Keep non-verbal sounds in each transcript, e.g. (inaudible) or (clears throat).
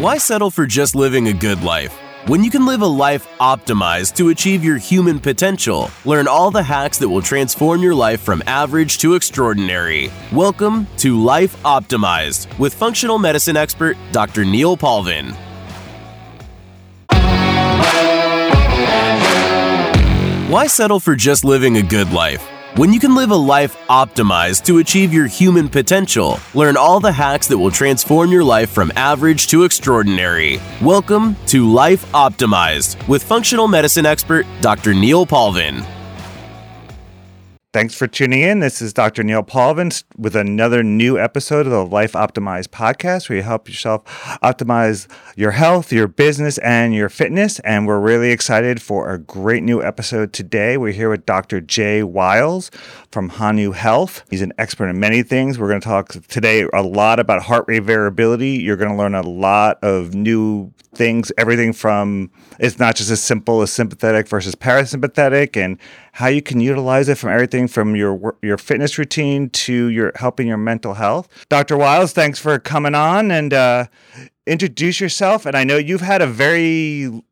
Why settle for just living a good life? When you can live a life optimized to achieve your human potential, learn all the hacks that will transform your life from average to extraordinary. Welcome to Life Optimized with functional medicine expert Dr. Neil Paulvin. Why settle for just living a good life? When you can live a life optimized to achieve your human potential, learn all the hacks that will transform your life from average to extraordinary. Welcome to Life Optimized with functional medicine expert Dr. Neil Paulvin. Thanks for tuning in. This is Dr. Neil Paulvin with another new episode of the Life Optimized podcast where you help yourself optimize your health, your business, and your fitness. And we're really excited for a great new episode today. We're here with Dr. Jay Wiles from Hanu Health. He's an expert in many things. We're going to talk today a lot about heart rate variability. You're going to learn a lot of new things, everything from it's not just as simple as sympathetic versus parasympathetic and how you can utilize it from everything from your your fitness routine to your helping your mental health. Dr. Wiles, thanks for coming on and uh, introduce yourself. And I know you've had a very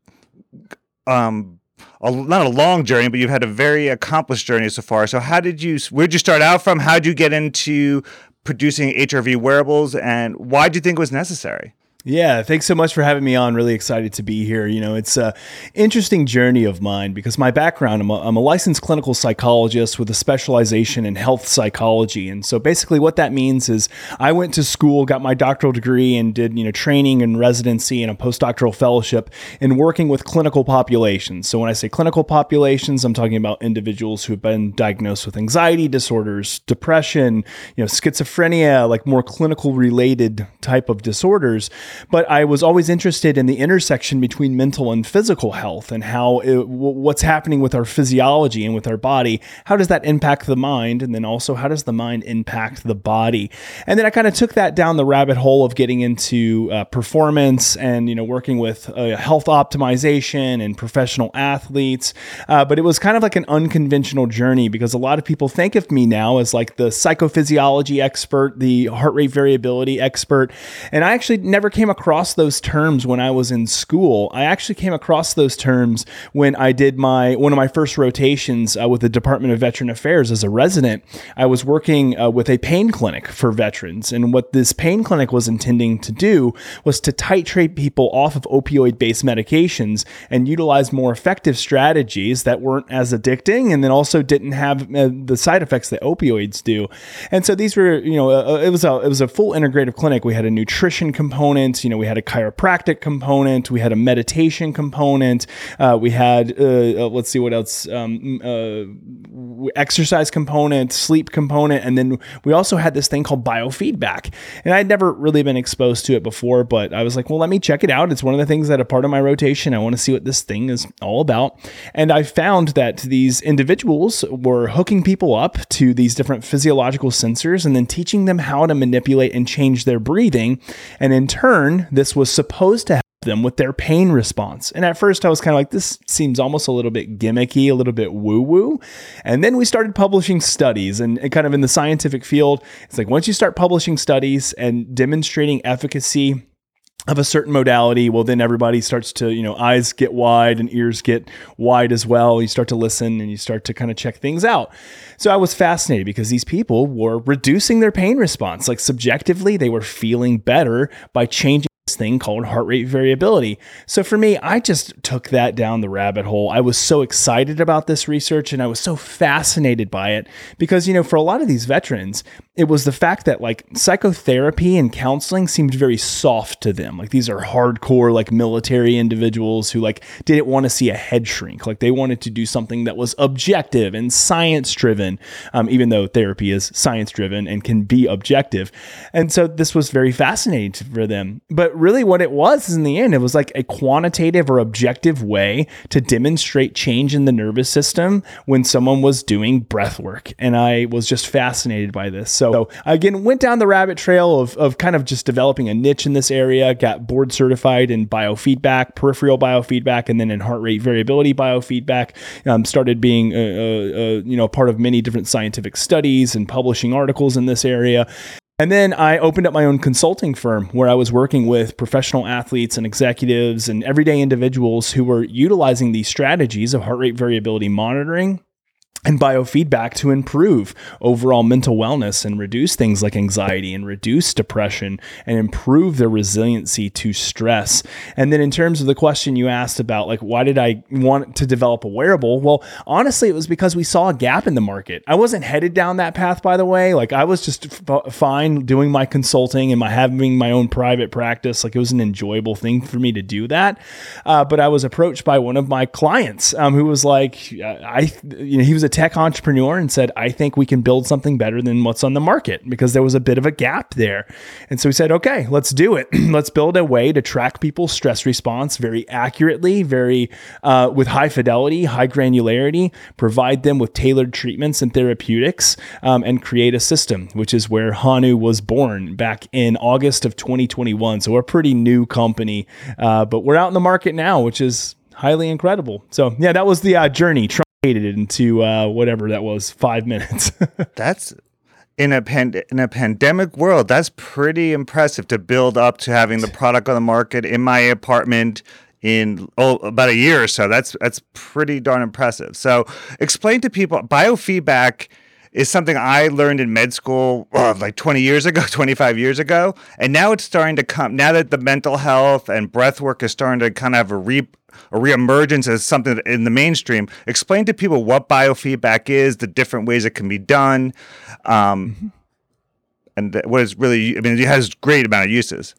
um, a, not a long journey, but you've had a very accomplished journey so far. So, how did you? Where'd you start out from? How did you get into producing HRV wearables, and why do you think it was necessary? Yeah, thanks so much for having me on. Really excited to be here. You know, it's a interesting journey of mine because my background, I'm a, I'm a licensed clinical psychologist with a specialization in health psychology. And so basically what that means is I went to school, got my doctoral degree and did, you know, training and residency and a postdoctoral fellowship in working with clinical populations. So when I say clinical populations, I'm talking about individuals who've been diagnosed with anxiety disorders, depression, you know, schizophrenia, like more clinical related type of disorders. But I was always interested in the intersection between mental and physical health and how it, what's happening with our physiology and with our body. How does that impact the mind? And then also, how does the mind impact the body? And then I kind of took that down the rabbit hole of getting into uh, performance and, you know, working with uh, health optimization and professional athletes. Uh, but it was kind of like an unconventional journey because a lot of people think of me now as like the psychophysiology expert, the heart rate variability expert. And I actually never came across those terms when I was in school. I actually came across those terms when I did my one of my first rotations uh, with the Department of Veteran Affairs as a resident. I was working uh, with a pain clinic for veterans, and what this pain clinic was intending to do was to titrate people off of opioid-based medications and utilize more effective strategies that weren't as addicting, and then also didn't have uh, the side effects that opioids do. And so these were, you know, uh, it was a it was a full integrative clinic. We had a nutrition component You know, we had a chiropractic component, we had a meditation component, uh, we had uh, uh let's see what else, um, uh, exercise component, sleep component, and then we also had this thing called biofeedback. And I'd never really been exposed to it before, but I was like, well, let me check it out. It's one of the things that a part of my rotation. I want to see what this thing is all about. And I found that these individuals were hooking people up to these different physiological sensors and then teaching them how to manipulate and change their breathing. And in turn, this was supposed to help them with their pain response. And at first, I was kind of like, this seems almost a little bit gimmicky, a little bit woo woo. And then we started publishing studies and kind of in the scientific field. It's like once you start publishing studies and demonstrating efficacy, of a certain modality, well, then everybody starts to, you know, eyes get wide and ears get wide as well. You start to listen and you start to kind of check things out. So I was fascinated because these people were reducing their pain response. Like subjectively, they were feeling better by changing this thing called heart rate variability. So for me, I just took that down the rabbit hole. I was so excited about this research and I was so fascinated by it because, you know, for a lot of these veterans, it was the fact that like psychotherapy and counseling seemed very soft to them. Like these are hardcore, like military individuals who like didn't want to see a head shrink. Like they wanted to do something that was objective and science driven, um, even though therapy is science driven and can be objective. And so this was very fascinating for them. But really what it was in the end, it was like a quantitative or objective way to demonstrate change in the nervous system when someone was doing breath work. And I was just fascinated by this. So, so I again, went down the rabbit trail of, of kind of just developing a niche in this area, got board certified in biofeedback, peripheral biofeedback, and then in heart rate variability biofeedback. Um, started being, you know, part of many different scientific studies and publishing articles in this area And then I opened up my own consulting firm where I was working with professional athletes and executives and everyday individuals who were utilizing these strategies of heart rate variability monitoring and biofeedback to improve overall mental wellness and reduce things like anxiety and reduce depression and improve their resiliency to stress. And then in terms of the question you asked about like why did I want to develop a wearable? Well, honestly, it was because we saw a gap in the market. I wasn't headed down that path by the way. Like I was just f- fine doing my consulting and my having my own private practice. Like it was an enjoyable thing for me to do that. Uh, but I was approached by one of my clients um, who was like I you know he was a a tech entrepreneur and said, I think we can build something better than what's on the market because there was a bit of a gap there. And so we said, okay, let's do it. (clears throat) let's build a way to track people's stress response very accurately, very uh, with high fidelity, high granularity, provide them with tailored treatments and therapeutics, um, and create a system, which is where Hanu was born back in August of 2021. So we're a pretty new company, uh, but we're out in the market now, which is highly incredible. So yeah, that was the uh, journey it into uh, whatever that was, five minutes. (laughs) that's in a pand- in a pandemic world. That's pretty impressive to build up to having the product on the market in my apartment in oh, about a year or so. That's that's pretty darn impressive. So explain to people biofeedback is something I learned in med school oh, like 20 years ago, (laughs) 25 years ago. And now it's starting to come, now that the mental health and breath work is starting to kind of have a, re, a reemergence as something in the mainstream. Explain to people what biofeedback is, the different ways it can be done, um, mm-hmm. and what is really. I mean, it has great amount of uses.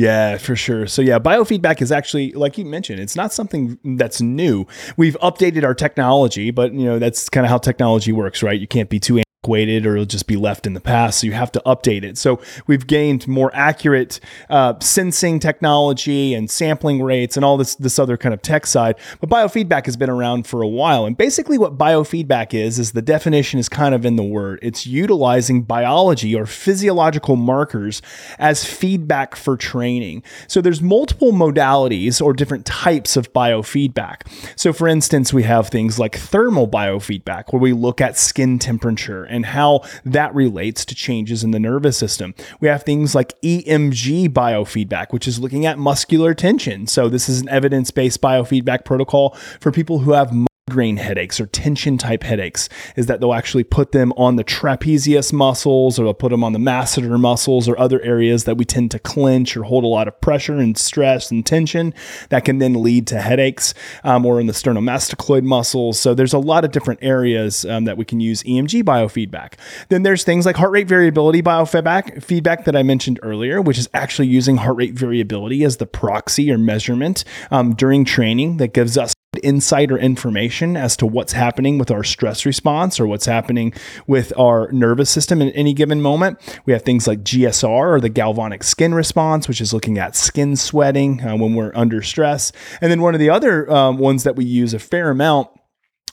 Yeah, for sure. So yeah, biofeedback is actually like you mentioned, it's not something that's new. We've updated our technology, but you know, that's kind of how technology works, right? You can't be too antiquated or it'll just be left in the past. So you have to update it. So we've gained more accurate uh, sensing technology and sampling rates and all this this other kind of tech side. But biofeedback has been around for a while. And basically what biofeedback is is the definition is kind of in the word. It's utilizing biology or physiological markers as feedback for training. So there's multiple modalities or different types of biofeedback. So for instance, we have things like thermal biofeedback where we look at skin temperature and how that relates to changes in the nervous system. We have things like EMG biofeedback, which is looking at muscular tension. So, this is an evidence based biofeedback protocol for people who have migraine headaches or tension type headaches is that they'll actually put them on the trapezius muscles or they'll put them on the masseter muscles or other areas that we tend to clench or hold a lot of pressure and stress and tension that can then lead to headaches um, or in the sternocleidomastoid muscles. So there's a lot of different areas um, that we can use EMG biofeedback. Then there's things like heart rate variability biofeedback feedback that I mentioned earlier, which is actually using heart rate variability as the proxy or measurement um, during training that gives us insight or information as to what's happening with our stress response or what's happening with our nervous system in any given moment. We have things like GSR or the galvanic skin response, which is looking at skin sweating uh, when we're under stress. And then one of the other um, ones that we use a fair amount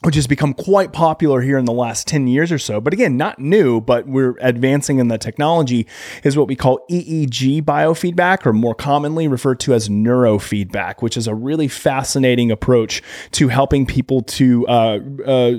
which has become quite popular here in the last 10 years or so. But again, not new, but we're advancing in the technology, is what we call EEG biofeedback, or more commonly referred to as neurofeedback, which is a really fascinating approach to helping people to, uh, uh,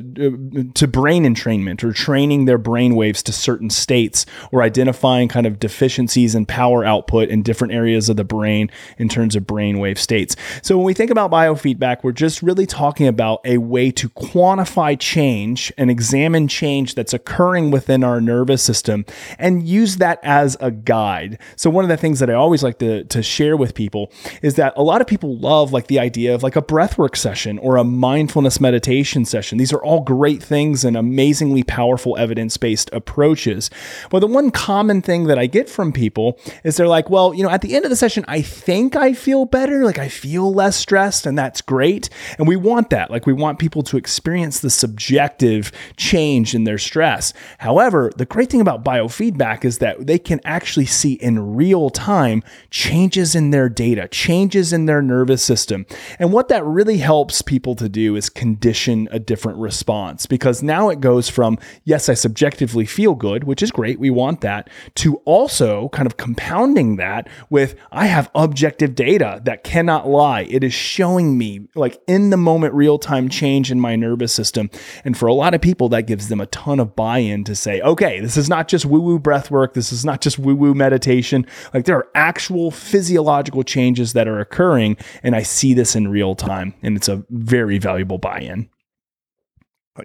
to brain entrainment or training their brain waves to certain states or identifying kind of deficiencies in power output in different areas of the brain in terms of brainwave states. So when we think about biofeedback, we're just really talking about a way to quantify change and examine change that's occurring within our nervous system and use that as a guide. So one of the things that I always like to, to share with people is that a lot of people love like the idea of like a breathwork session or a mindfulness meditation session. These are all great things and amazingly powerful evidence-based approaches. But the one common thing that I get from people is they're like, well, you know, at the end of the session, I think I feel better, like I feel less stressed, and that's great. And we want that. Like we want people to experience experience the subjective change in their stress. However, the great thing about biofeedback is that they can actually see in real time changes in their data, changes in their nervous system. And what that really helps people to do is condition a different response because now it goes from, yes, I subjectively feel good, which is great, we want that, to also kind of compounding that with, I have objective data that cannot lie. It is showing me like in the moment real time change in my nervous nervous system. And for a lot of people, that gives them a ton of buy in to say, okay, this is not just woo woo breath work. This is not just woo woo meditation. Like there are actual physiological changes that are occurring. And I see this in real time. And it's a very valuable buy in.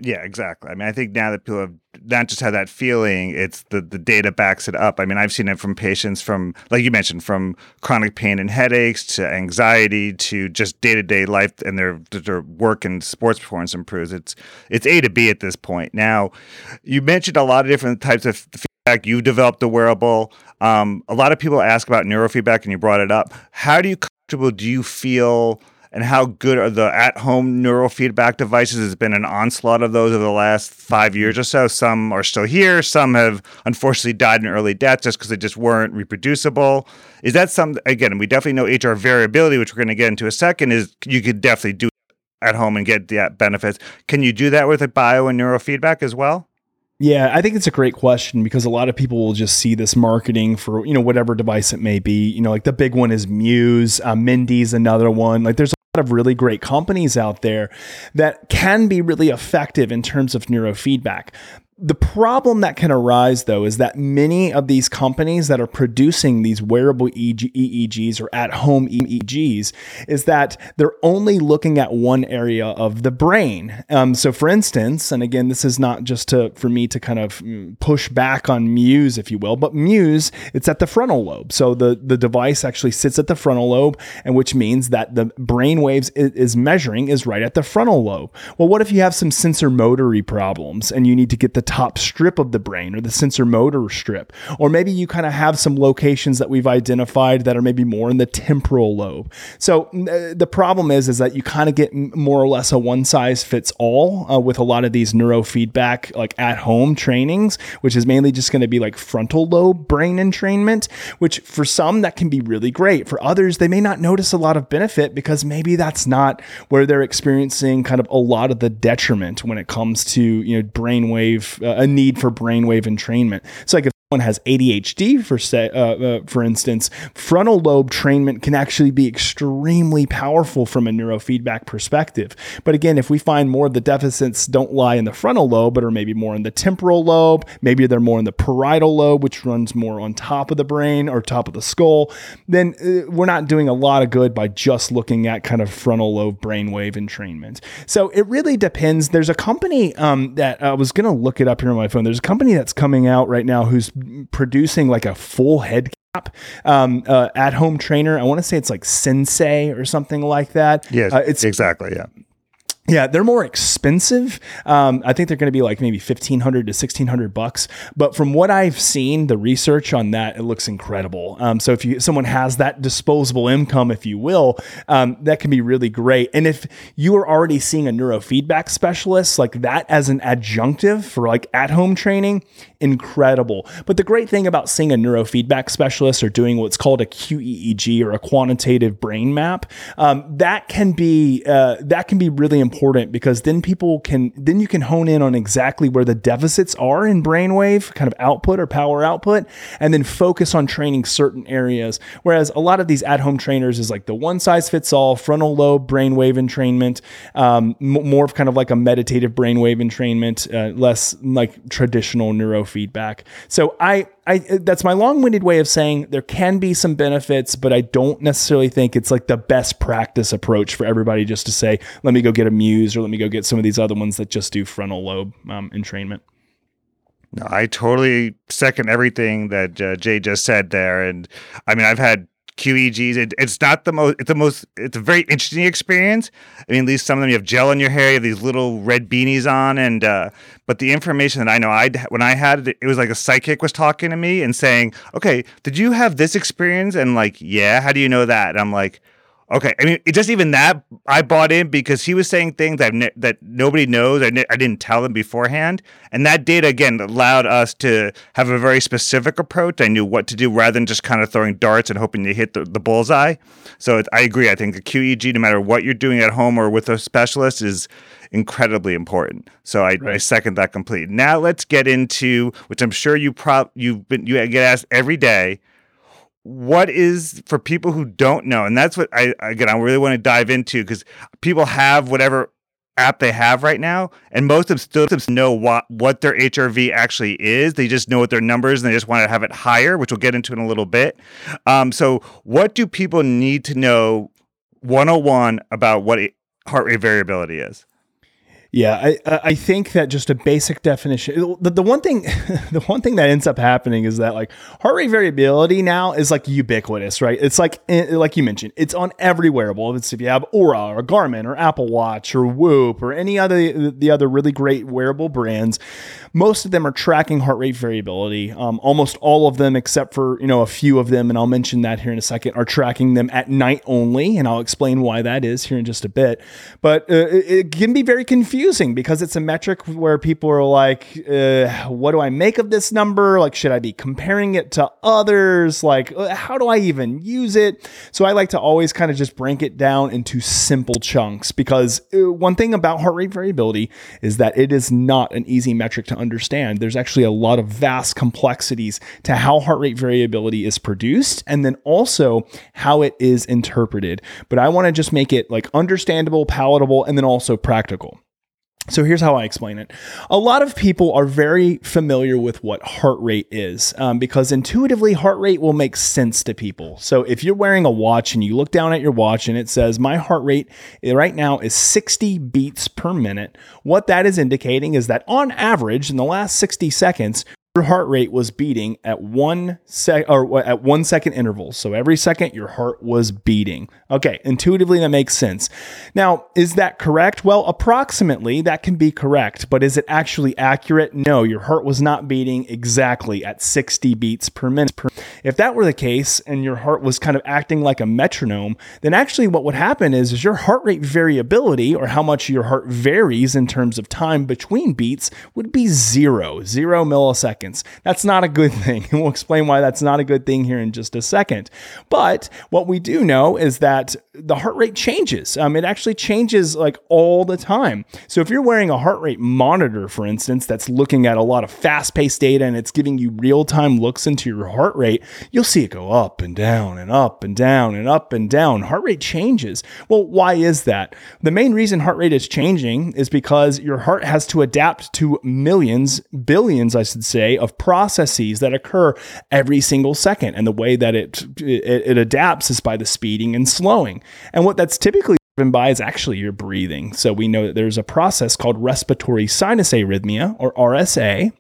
Yeah, exactly. I mean, I think now that people have not just had that feeling, it's the the data backs it up. I mean, I've seen it from patients from, like you mentioned, from chronic pain and headaches to anxiety to just day to day life and their their work and sports performance improves. It's it's A to B at this point. Now, you mentioned a lot of different types of feedback. You've developed a wearable. Um, a lot of people ask about neurofeedback, and you brought it up. How do you comfortable do you feel? And how good are the at-home neurofeedback devices? There's been an onslaught of those over the last five years or so. Some are still here. Some have unfortunately died in early death just because they just weren't reproducible. Is that some? Again, we definitely know HR variability, which we're going to get into a second. Is you could definitely do at home and get the benefits. Can you do that with a bio and neurofeedback as well? Yeah, I think it's a great question because a lot of people will just see this marketing for you know whatever device it may be. You know, like the big one is Muse, uh, Mendi's another one. Like there's of really great companies out there that can be really effective in terms of neurofeedback. The problem that can arise, though, is that many of these companies that are producing these wearable EEGs or at home EEGs is that they're only looking at one area of the brain. Um, so, for instance, and again, this is not just to, for me to kind of mm, push back on Muse, if you will, but Muse, it's at the frontal lobe. So, the, the device actually sits at the frontal lobe, and which means that the brain waves it is measuring is right at the frontal lobe. Well, what if you have some sensorimotor problems and you need to get the top strip of the brain or the sensorimotor strip. Or maybe you kind of have some locations that we've identified that are maybe more in the temporal lobe. So uh, the problem is, is that you kind of get more or less a one size fits all uh, with a lot of these neurofeedback, like at home trainings, which is mainly just going to be like frontal lobe brain entrainment, which for some that can be really great. For others, they may not notice a lot of benefit because maybe that's not where they're experiencing kind of a lot of the detriment when it comes to, you know, brainwave uh, a need for brainwave entrainment. So like has ADHD for say, uh, uh, for instance, frontal lobe trainment can actually be extremely powerful from a neurofeedback perspective. But again, if we find more of the deficits don't lie in the frontal lobe, but are maybe more in the temporal lobe, maybe they're more in the parietal lobe, which runs more on top of the brain or top of the skull, then uh, we're not doing a lot of good by just looking at kind of frontal lobe brainwave entrainment. So it really depends. There's a company um, that I was going to look it up here on my phone. There's a company that's coming out right now who's producing like a full head cap um, uh, at home trainer. I want to say it's like Sensei or something like that. Yeah, uh, it's exactly. Yeah. Yeah, they're more expensive. Um, I think they're going to be like maybe fifteen hundred to sixteen hundred bucks. But from what I've seen, the research on that it looks incredible. Um, so if you someone has that disposable income, if you will, um, that can be really great. And if you are already seeing a neurofeedback specialist like that as an adjunctive for like at home training, incredible. But the great thing about seeing a neurofeedback specialist or doing what's called a QEEG or a quantitative brain map, um, that can be uh, that can be really important important because then people can then you can hone in on exactly where the deficits are in brainwave kind of output or power output and then focus on training certain areas. Whereas a lot of these at-home trainers is like the one size fits all frontal lobe brainwave entrainment um, more of kind of like a meditative brainwave entrainment uh, less like traditional neurofeedback. So i I that's my long-winded way of saying there can be some benefits, but I don't necessarily think it's like the best practice approach for everybody just to say, let me go get a Muse or let me go get some of these other ones that just do frontal lobe um, entrainment. No, I totally second everything that uh, Jay just said there, and I mean I've had QEEGs. It, it's not the most. It's the most. It's a very interesting experience. I mean, at least some of them you have gel in your hair, you have these little red beanies on, and uh, but the information that I know, I when I had it, it was like a psychic was talking to me and saying, "Okay, did you have this experience?" And like, yeah, how do you know that? And I'm like, Okay, I mean, it just even that I bought in because he was saying things that ne- that nobody knows. I, ne- I didn't tell them beforehand, and that data again allowed us to have a very specific approach. I knew what to do rather than just kind of throwing darts and hoping to hit the, the bullseye. So it, I agree. I think the QEEG, no matter what you're doing at home or with a specialist, is incredibly important. So I, right. I second that completely. Now let's get into which I'm sure you prob you've been you get asked every day what is for people who don't know and that's what i again i really want to dive into because people have whatever app they have right now, and most of them still know what what their HRV actually is. They just know what their numbers, and they just want to have it higher, which we'll get into in a little bit. Um, so, what do people need to know 101 about what heart rate variability is? Yeah, I, I think that just a basic definition. The, the one thing, (laughs) the one thing that ends up happening is that like heart rate variability now is like ubiquitous, right? It's like eh, like you mentioned, it's on every wearable. It's if you have Oura or Garmin or Apple Watch or Whoop or any other the other really great wearable brands, most of them are tracking heart rate variability. Um, almost all of them, except for you know a few of them, and I'll mention that here in a second, are tracking them at night only, and I'll explain why that is here in just a bit. But uh, it, it can be very confusing confusing because it's a metric where people are like, uh, what do I make of this number? Like, should I be comparing it to others? Like, uh, how do I even use it? So I like to always kind of just break it down into simple chunks because uh, one thing about heart rate variability is that it is not an easy metric to understand. There's actually a lot of vast complexities to how heart rate variability is produced and then also how it is interpreted. But I want to just make it like understandable, palatable, and then also practical. So here's how I explain it. A lot of people are very familiar with what heart rate is um, because intuitively, heart rate will make sense to people. So if you're wearing a watch and you look down at your watch and it says, My heart rate right now is 60 beats per minute, what that is indicating is that on average, in the last 60 seconds, your heart rate was beating at one sec or at one second intervals. So every second your heart was beating. Okay, intuitively that makes sense. Now, is that correct? Well, approximately that can be correct, but is it actually accurate? No, your heart was not beating exactly at 60 beats per minute. If that were the case and your heart was kind of acting like a metronome, then actually what would happen is, is your heart rate variability or how much your heart varies in terms of time between beats would be zero, zero milliseconds seconds. That's not a good thing. And (laughs) we'll explain why that's not a good thing here in just a second. But what we do know is that the heart rate changes. Um, it actually changes like all the time. So if you're wearing a heart rate monitor, for instance, that's looking at a lot of fast paced data and it's giving you real time looks into your heart rate, you'll see it go up and down and up and down and up and down. Heart rate changes. Well, why is that? The main reason heart rate is changing is because your heart has to adapt to millions, billions, I should say, of processes that occur every single second. And the way that it, it, it adapts is by the speeding and slowing. And what that's typically driven by is actually your breathing. So we know that there's a process called respiratory sinus arrhythmia or RSA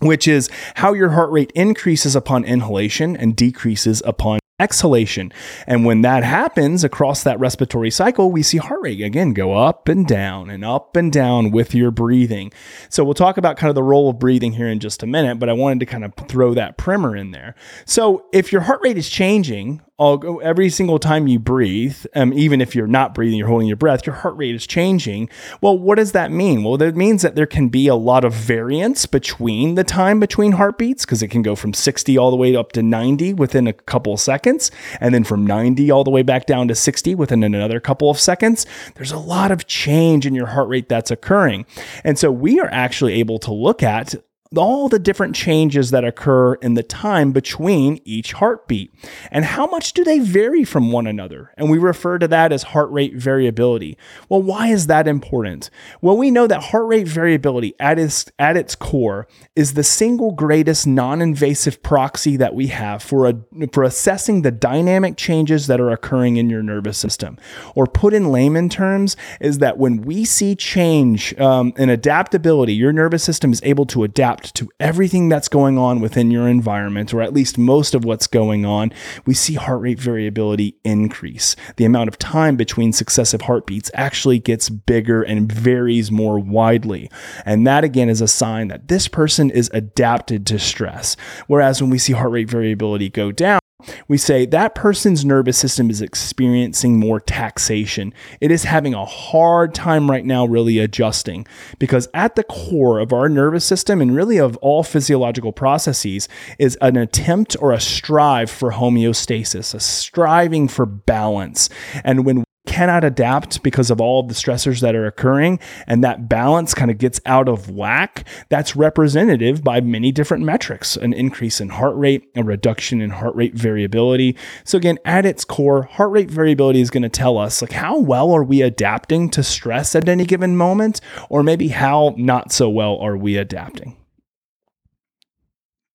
which is how your heart rate increases upon inhalation and decreases upon exhalation. And when that happens across that respiratory cycle, we see heart rate again go up and down and up and down with your breathing. So we'll talk about kind of the role of breathing here in just a minute, but I wanted to kind of throw that primer in there. So if your heart rate is changing all, every single time you breathe, um, even if you're not breathing, you're holding your breath, your heart rate is changing. Well, what does that mean? Well, that means that there can be a lot of variance between the time between heartbeats because it can go from 60 all the way up to 90 within a couple of seconds, and then from 90 all the way back down to 60 within another couple of seconds. There's a lot of change in your heart rate that's occurring. And so we are actually able to look at all the different changes that occur in the time between each heartbeat. And how much do they vary from one another? And we refer to that as heart rate variability. Well, why is that important? Well, we know that heart rate variability at its, at its core is the single greatest non invasive proxy that we have for, a, for assessing the dynamic changes that are occurring in your nervous system. Or put in layman terms, is that when we see change um, in adaptability, your nervous system is able to adapt adapt to everything that's going on within your environment, or at least most of what's going on, we see heart rate variability increase. The amount of time between successive heartbeats actually gets bigger and varies more widely. And that again is a sign that this person is adapted to stress. Whereas when we see heart rate variability go down, we say that person's nervous system is experiencing more taxation. It is having a hard time right now really adjusting because at the core of our nervous system and really of all physiological processes is an attempt or a strive for homeostasis, a striving for balance. And when cannot adapt because of all of the stressors that are occurring and that balance kind of gets out of whack, that's representative by many different metrics an increase in heart rate, a reduction in heart rate variability. So, again, at its core, heart rate variability is going to tell us like how well are we adapting to stress at any given moment, or maybe how not so well are we adapting.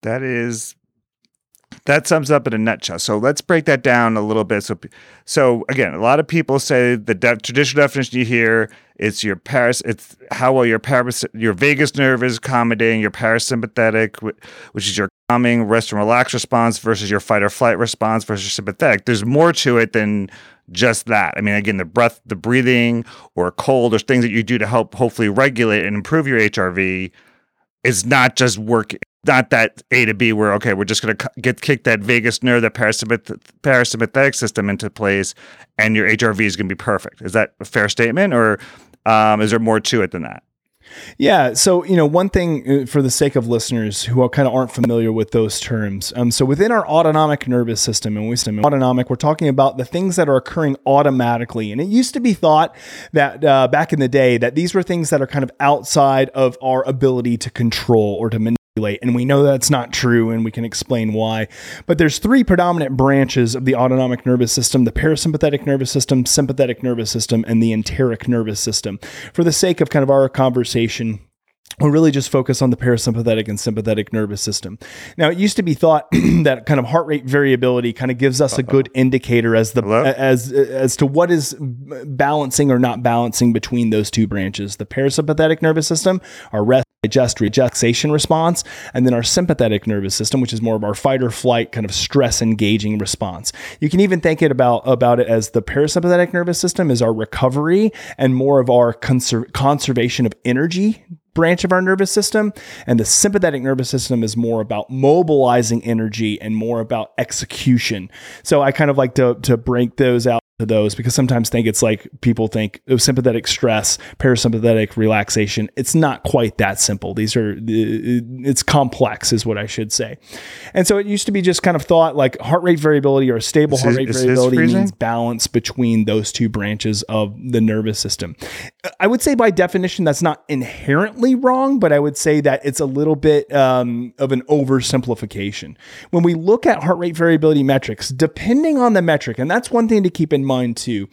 That is that sums up in a nutshell. So let's break that down a little bit. So, so again, a lot of people say the de- traditional definition you hear it's your paras, it's how well your paras, your vagus nerve is accommodating your parasympathetic, which is your calming, rest and relax response versus your fight or flight response versus sympathetic. There's more to it than just that. I mean, again, the breath, the breathing, or cold, or things that you do to help hopefully regulate and improve your HRV. Is not just work not that A to B where okay, we're just going to get kick that vagus nerve, that parasympath- parasympathetic system into place, and your HRV is going to be perfect. Is that a fair statement, or um, is there more to it than that? Yeah. So, you know, one thing uh, for the sake of listeners who kind of aren't familiar with those terms. Um, so, within our autonomic nervous system and wisdom, autonomic, we're talking about the things that are occurring automatically. And it used to be thought that uh, back in the day that these were things that are kind of outside of our ability to control or to manipulate and we know that's not true and we can explain why but there's three predominant branches of the autonomic nervous system the parasympathetic nervous system sympathetic nervous system and the enteric nervous system for the sake of kind of our conversation we really just focus on the parasympathetic and sympathetic nervous system. Now, it used to be thought (clears throat) that kind of heart rate variability kind of gives us Uh-oh. a good indicator as the Hello? as as to what is balancing or not balancing between those two branches. The parasympathetic nervous system, our rest digest relaxation response, and then our sympathetic nervous system, which is more of our fight or flight kind of stress engaging response. You can even think it about about it as the parasympathetic nervous system is our recovery and more of our conser- conservation of energy branch of our nervous system. And the sympathetic nervous system is more about mobilizing energy and more about execution. So I kind of like to, to break those out to those because sometimes think it's like people think of sympathetic stress, parasympathetic relaxation. It's not quite that simple. These are uh, uh, it's complex, is what I should say. And so it used to be just kind of thought like heart rate variability or a stable is heart rate variability means balance between those two branches of the nervous system. I would say by definition that's not inherently wrong, but I would say that it's a little bit um, of an oversimplification. When we look at heart rate variability metrics, depending on the metric, and that's one thing to keep in mind too.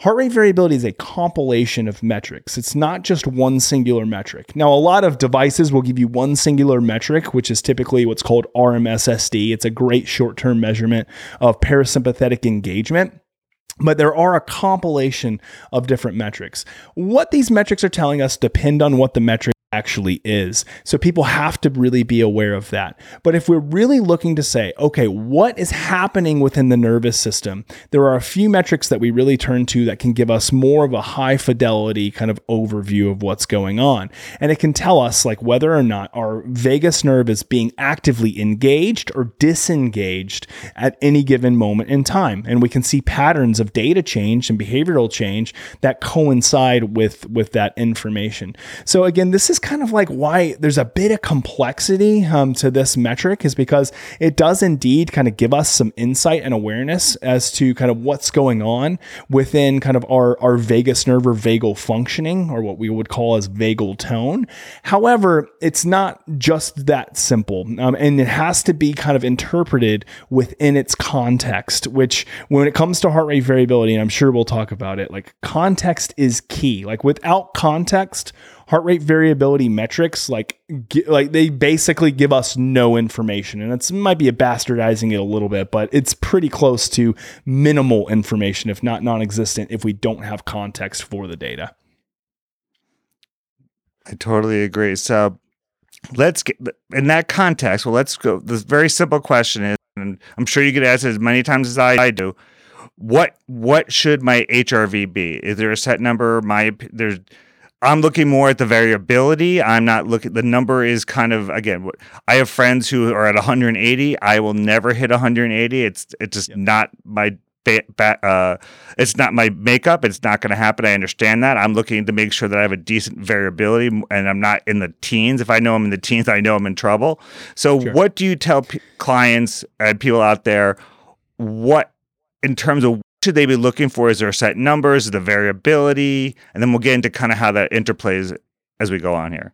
Heart rate variability is a compilation of metrics. It's not just one singular metric. Now, a lot of devices will give you one singular metric, which is typically what's called RMSSD. It's a great short term measurement of parasympathetic engagement but there are a compilation of different metrics. What these metrics are telling us depend on what the metric actually is. So people have to really be aware of that. But if we're really looking to say, okay, what is happening within the nervous system? There are a few metrics that we really turn to that can give us more of a high fidelity kind of overview of what's going on. And it can tell us like whether or not our vagus nerve is being actively engaged or disengaged at any given moment in time. And we can see patterns of data change and behavioral change that coincide with with that information. So again, this is is kind of like why there's a bit of complexity um, to this metric, is because it does indeed kind of give us some insight and awareness as to kind of what's going on within kind of our, our vagus nerve or vagal functioning, or what we would call as vagal tone. However, it's not just that simple, um, and it has to be kind of interpreted within its context, which when it comes to heart rate variability, and I'm sure we'll talk about it, like context is key. Like without context, heart rate variability metrics like like they basically give us no information and it might be a bastardizing it a little bit but it's pretty close to minimal information if not non-existent if we don't have context for the data. I totally agree. So let's get in that context well let's go this very simple question is and i'm sure you get asked as many times as i do what what should my hrv be? Is there a set number? My there's I'm looking more at the variability. I'm not looking. The number is kind of again. I have friends who are at 180. I will never hit 180. It's it's just yep. not my. Uh, it's not my makeup. It's not going to happen. I understand that. I'm looking to make sure that I have a decent variability and I'm not in the teens. If I know I'm in the teens, I know I'm in trouble. So, sure. what do you tell p- clients and people out there? What in terms of should they be looking for? Is there a set numbers, is the variability? And then we'll get into kind of how that interplays as we go on here.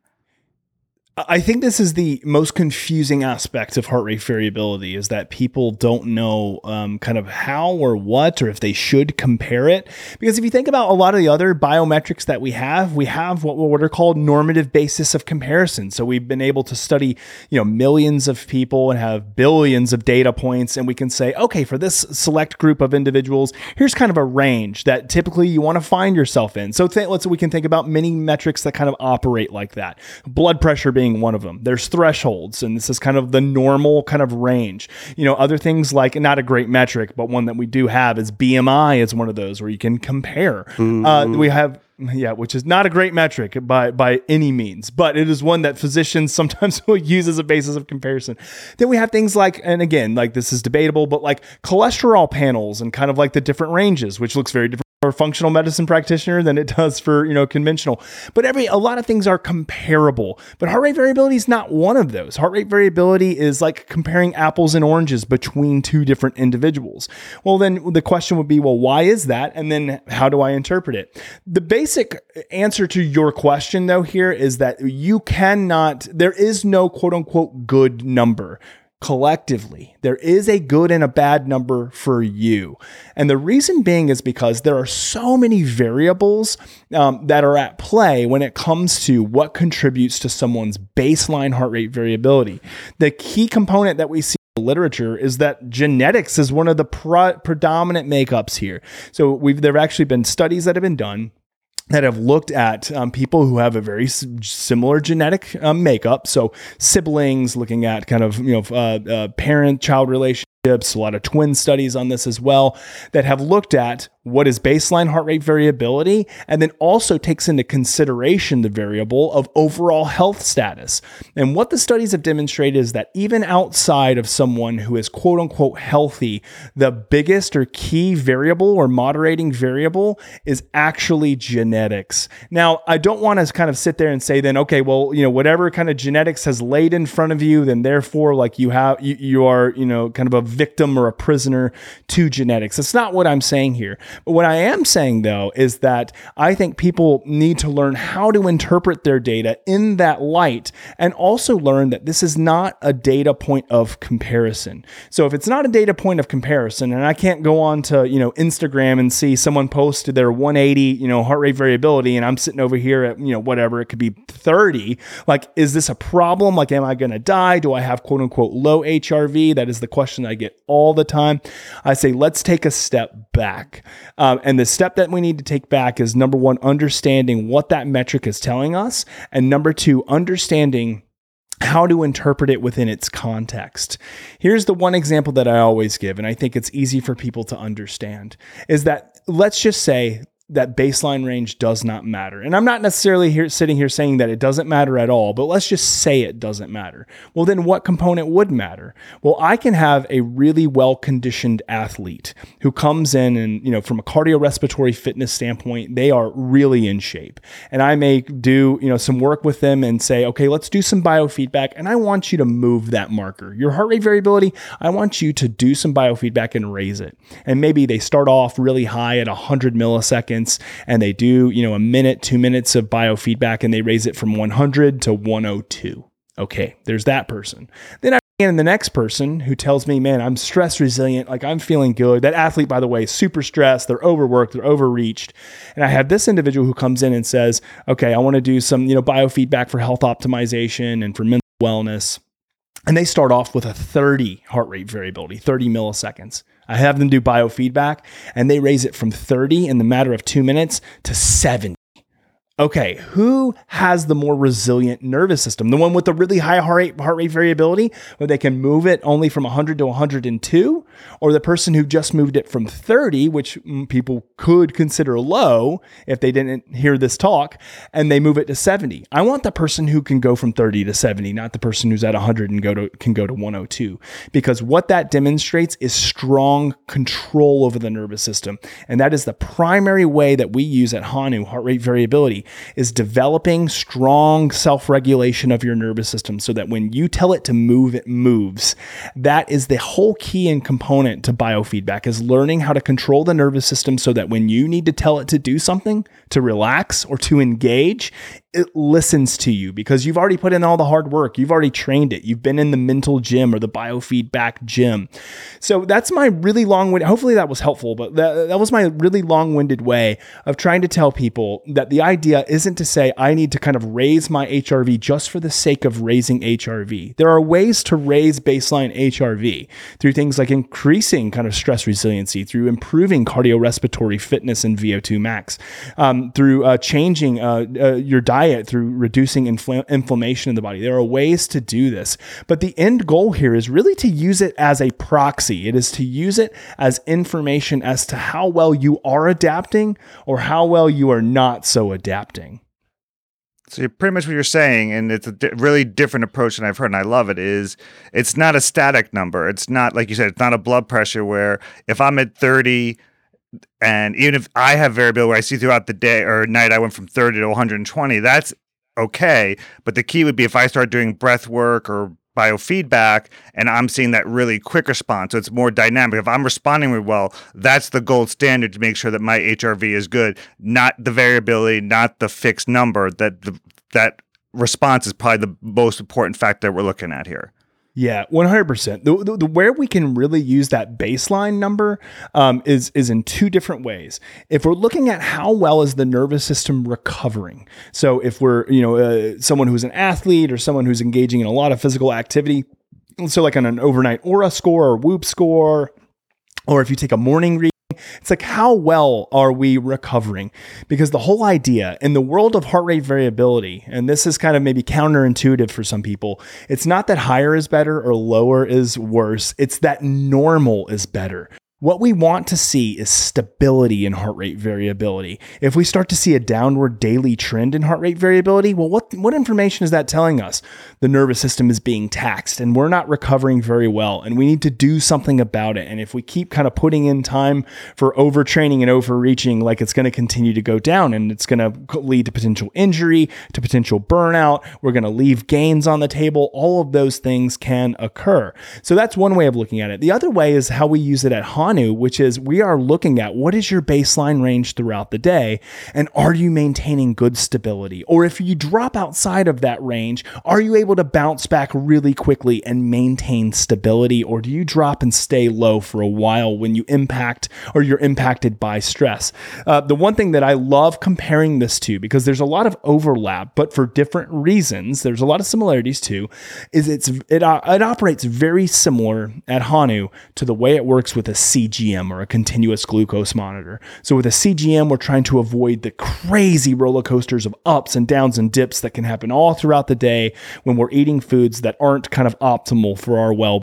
I think this is the most confusing aspect of heart rate variability is that people don't know um, kind of how or what or if they should compare it. Because if you think about a lot of the other biometrics that we have, we have what, what are called normative basis of comparison. So we've been able to study, you know, millions of people and have billions of data points, and we can say, okay, for this select group of individuals, here's kind of a range that typically you want to find yourself in. So th- let's we can think about many metrics that kind of operate like that. Blood pressure being being one of them. There's thresholds, and this is kind of the normal kind of range. You know, other things like not a great metric, but one that we do have is BMI is one of those where you can compare. Uh, we have yeah, which is not a great metric by by any means, but it is one that physicians (laughs) sometimes will use as a basis of comparison. Then we have things like, and again, like this is debatable, but like cholesterol panels and kind of like the different ranges, which looks very different for functional medicine practitioner than it does for you know conventional. But every a lot of things are comparable. But heart rate variability is not one of those. Heart rate variability is like comparing apples and oranges between two different individuals. Well, then the question would be, well, why is that? And then how do I interpret it? The basic answer to your question though here is that you cannot. There is no quote unquote good number collectively. There is a good and a bad number for you. And the reason being is because there are so many variables um, that are at play when it comes to what contributes to someone's baseline heart rate variability. The key component that we see in the literature is that genetics is one of the pro- predominant makeups here. So we've there have actually been studies that have been done that have looked at um, people who have a very s- similar genetic um, makeup. So siblings, looking at kind of you know uh, uh, parent-child relationships. A lot of twin studies on this as well that have looked at what is baseline heart rate variability and then also takes into consideration the variable of overall health status. And what the studies have demonstrated is that even outside of someone who is quote unquote healthy, the biggest or key variable or moderating variable is actually genetics. Now, I don't want to kind of sit there and say then, okay, well, you know, whatever kind of genetics has laid in front of you, then therefore, like you have, you, you are, you know, kind of a victim or a prisoner to genetics. That's not what I'm saying here. But what I am saying, though, is that I think people need to learn how to interpret their data in that light and also learn that this is not a data point of comparison. So if it's not a data point of comparison, and I can't go on to, you know, Instagram and see someone posted their 180, you know, heart rate variability, and I'm sitting over here at, you know, whatever, it could be 30. Like, is this a problem? Like, am I going to die? Do I have quote unquote low HRV? That is the question I get all the time. I say, let's take a step back. Um, and the step that we need to take back is number one, understanding what that metric is telling us. And number two, understanding how to interpret it within its context. Here's the one example that I always give, and I think it's easy for people to understand is that let's just say that baseline range does not matter. And I'm not necessarily here sitting here saying that it doesn't matter at all, but let's just say it doesn't matter. Well, then what component would matter? Well, I can have a really well-conditioned athlete who comes in and, you know, from a cardiorespiratory fitness standpoint, they are really in shape. And I may do, you know, some work with them and say, "Okay, let's do some biofeedback and I want you to move that marker. Your heart rate variability, I want you to do some biofeedback and raise it." And maybe they start off really high at 100 milliseconds and they do, you know, a minute, two minutes of biofeedback and they raise it from 100 to 102. Okay, there's that person. Then I and the next person who tells me, man, I'm stress resilient, like I'm feeling good. That athlete, by the way, super stressed, they're overworked, they're overreached. And I have this individual who comes in and says, okay, I want to do some, you know, biofeedback for health optimization and for mental wellness. And they start off with a 30 heart rate variability, 30 milliseconds. I have them do biofeedback and they raise it from 30 in the matter of two minutes to 70. Okay, who has the more resilient nervous system? The one with the really high heart rate, heart rate variability, where they can move it only from 100 to 102, or the person who just moved it from 30, which mm, people could consider low if they didn't hear this talk, and they move it to 70. I want the person who can go from 30 to 70, not the person who's at 100 and go to can go to 102, because what that demonstrates is strong control over the nervous system, and that is the primary way that we use at Hanu heart rate variability is developing strong self regulation of your nervous system so that when you tell it to move, it moves. That is the whole key and component to biofeedback is learning how to control the nervous system so that when you need to tell it to do something, to relax or to engage, it listens to you because you've already put in all the hard work. You've already trained it. You've been in the mental gym or the biofeedback gym. So that's my really long winded, hopefully that was helpful, but that, that was my really long winded way of trying to tell people that the idea isn't to say I need to kind of raise my HRV just for the sake of raising HRV. There are ways to raise baseline HRV through things like increasing kind of stress resiliency, through improving cardiorespiratory fitness and VO2 max, um, through uh, changing uh, uh, your diet diet through reducing infl- inflammation in the body. There are ways to do this, but the end goal here is really to use it as a proxy. It is to use it as information as to how well you are adapting or how well you are not so adapting. So pretty much what you're saying, and it's a di- really different approach than I've heard, and I love it. Is it's not a static number. It's not like you said. It's not a blood pressure where if I'm at 30 and even if I have variability where I see throughout the day or night, I went from 30 to 120, that's okay. But the key would be if I start doing breath work or biofeedback and I'm seeing that really quick response. So it's more dynamic. If I'm responding really well, that's the gold standard to make sure that my HRV is good, not the variability, not the fixed number. That the, that response is probably the most important factor we're looking at here. Yeah, one hundred percent. The where we can really use that baseline number um, is is in two different ways. If we're looking at how well is the nervous system recovering, so if we're you know uh, someone who's an athlete or someone who's engaging in a lot of physical activity, so like on an overnight Oura score or Whoop score, or if you take a morning read it's like, how well are we recovering? Because the whole idea in the world of heart rate variability, and this is kind of maybe counterintuitive for some people, it's not that higher is better or lower is worse. It's that normal is better. What we want to see is stability in heart rate variability. If we start to see a downward daily trend in heart rate variability, well, what, what information is that telling us? The nervous system is being taxed and we're not recovering very well, and we need to do something about it. And if we keep kind of putting in time for overtraining and overreaching, like it's going to continue to go down and it's going to lead to potential injury, to potential burnout, we're going to leave gains on the table. All of those things can occur. So that's one way of looking at it. The other way is how we use it at HANU which is we are looking at what is your baseline range throughout the day and are you maintaining good stability? Or if you drop outside of that range, are you able to bounce back really quickly and maintain stability? Or do you drop and stay low for a while when you impact or you're impacted by stress? Uh, the one thing that I love comparing this to, because there's a lot of overlap, but for different reasons, there's a lot of similarities too, is it's it, uh, it operates very similar at Hanu to the way it works with a CGM or a continuous glucose monitor. So with a CGM, we're trying to avoid the crazy roller coasters of ups and downs and dips that can happen all throughout the day when we're eating foods that aren't kind of optimal for our well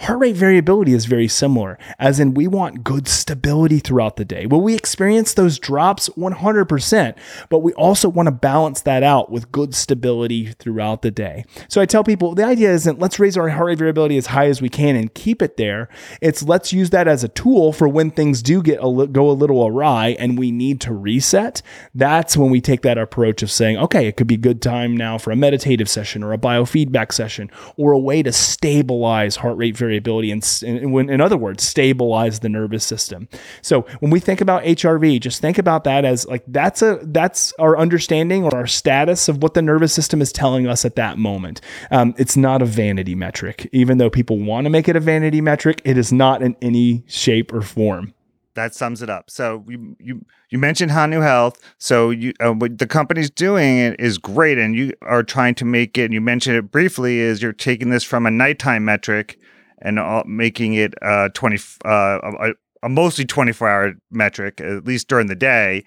Heart rate variability is very similar, as in we want good stability throughout the day. Will we experience those drops? 100%, but we also want to balance that out with good stability throughout the day. So I tell people the idea isn't let's raise our heart rate variability as high as we can and keep it there. It's let's use that as a tool for when things do get a, go a little awry and we need to reset. That's when we take that approach of saying, okay, it could be a good time now for a meditative session or a biofeedback session or a way to stabilize heart rate variability and, in, in other words, stabilize the nervous system. So when we think about HRV, just think about that as like that's a that's our understanding or our status of what the nervous system is telling us at that moment. Um, it's not a vanity metric, even though people want to make it a vanity metric. It is not in any shape or form that sums it up. So you you you mentioned Hanu Health. So you uh, what the company's doing is great, and you are trying to make it. And you mentioned it briefly. Is you're taking this from a nighttime metric and all, making it uh, twenty uh, a, a mostly twenty four hour metric, at least during the day.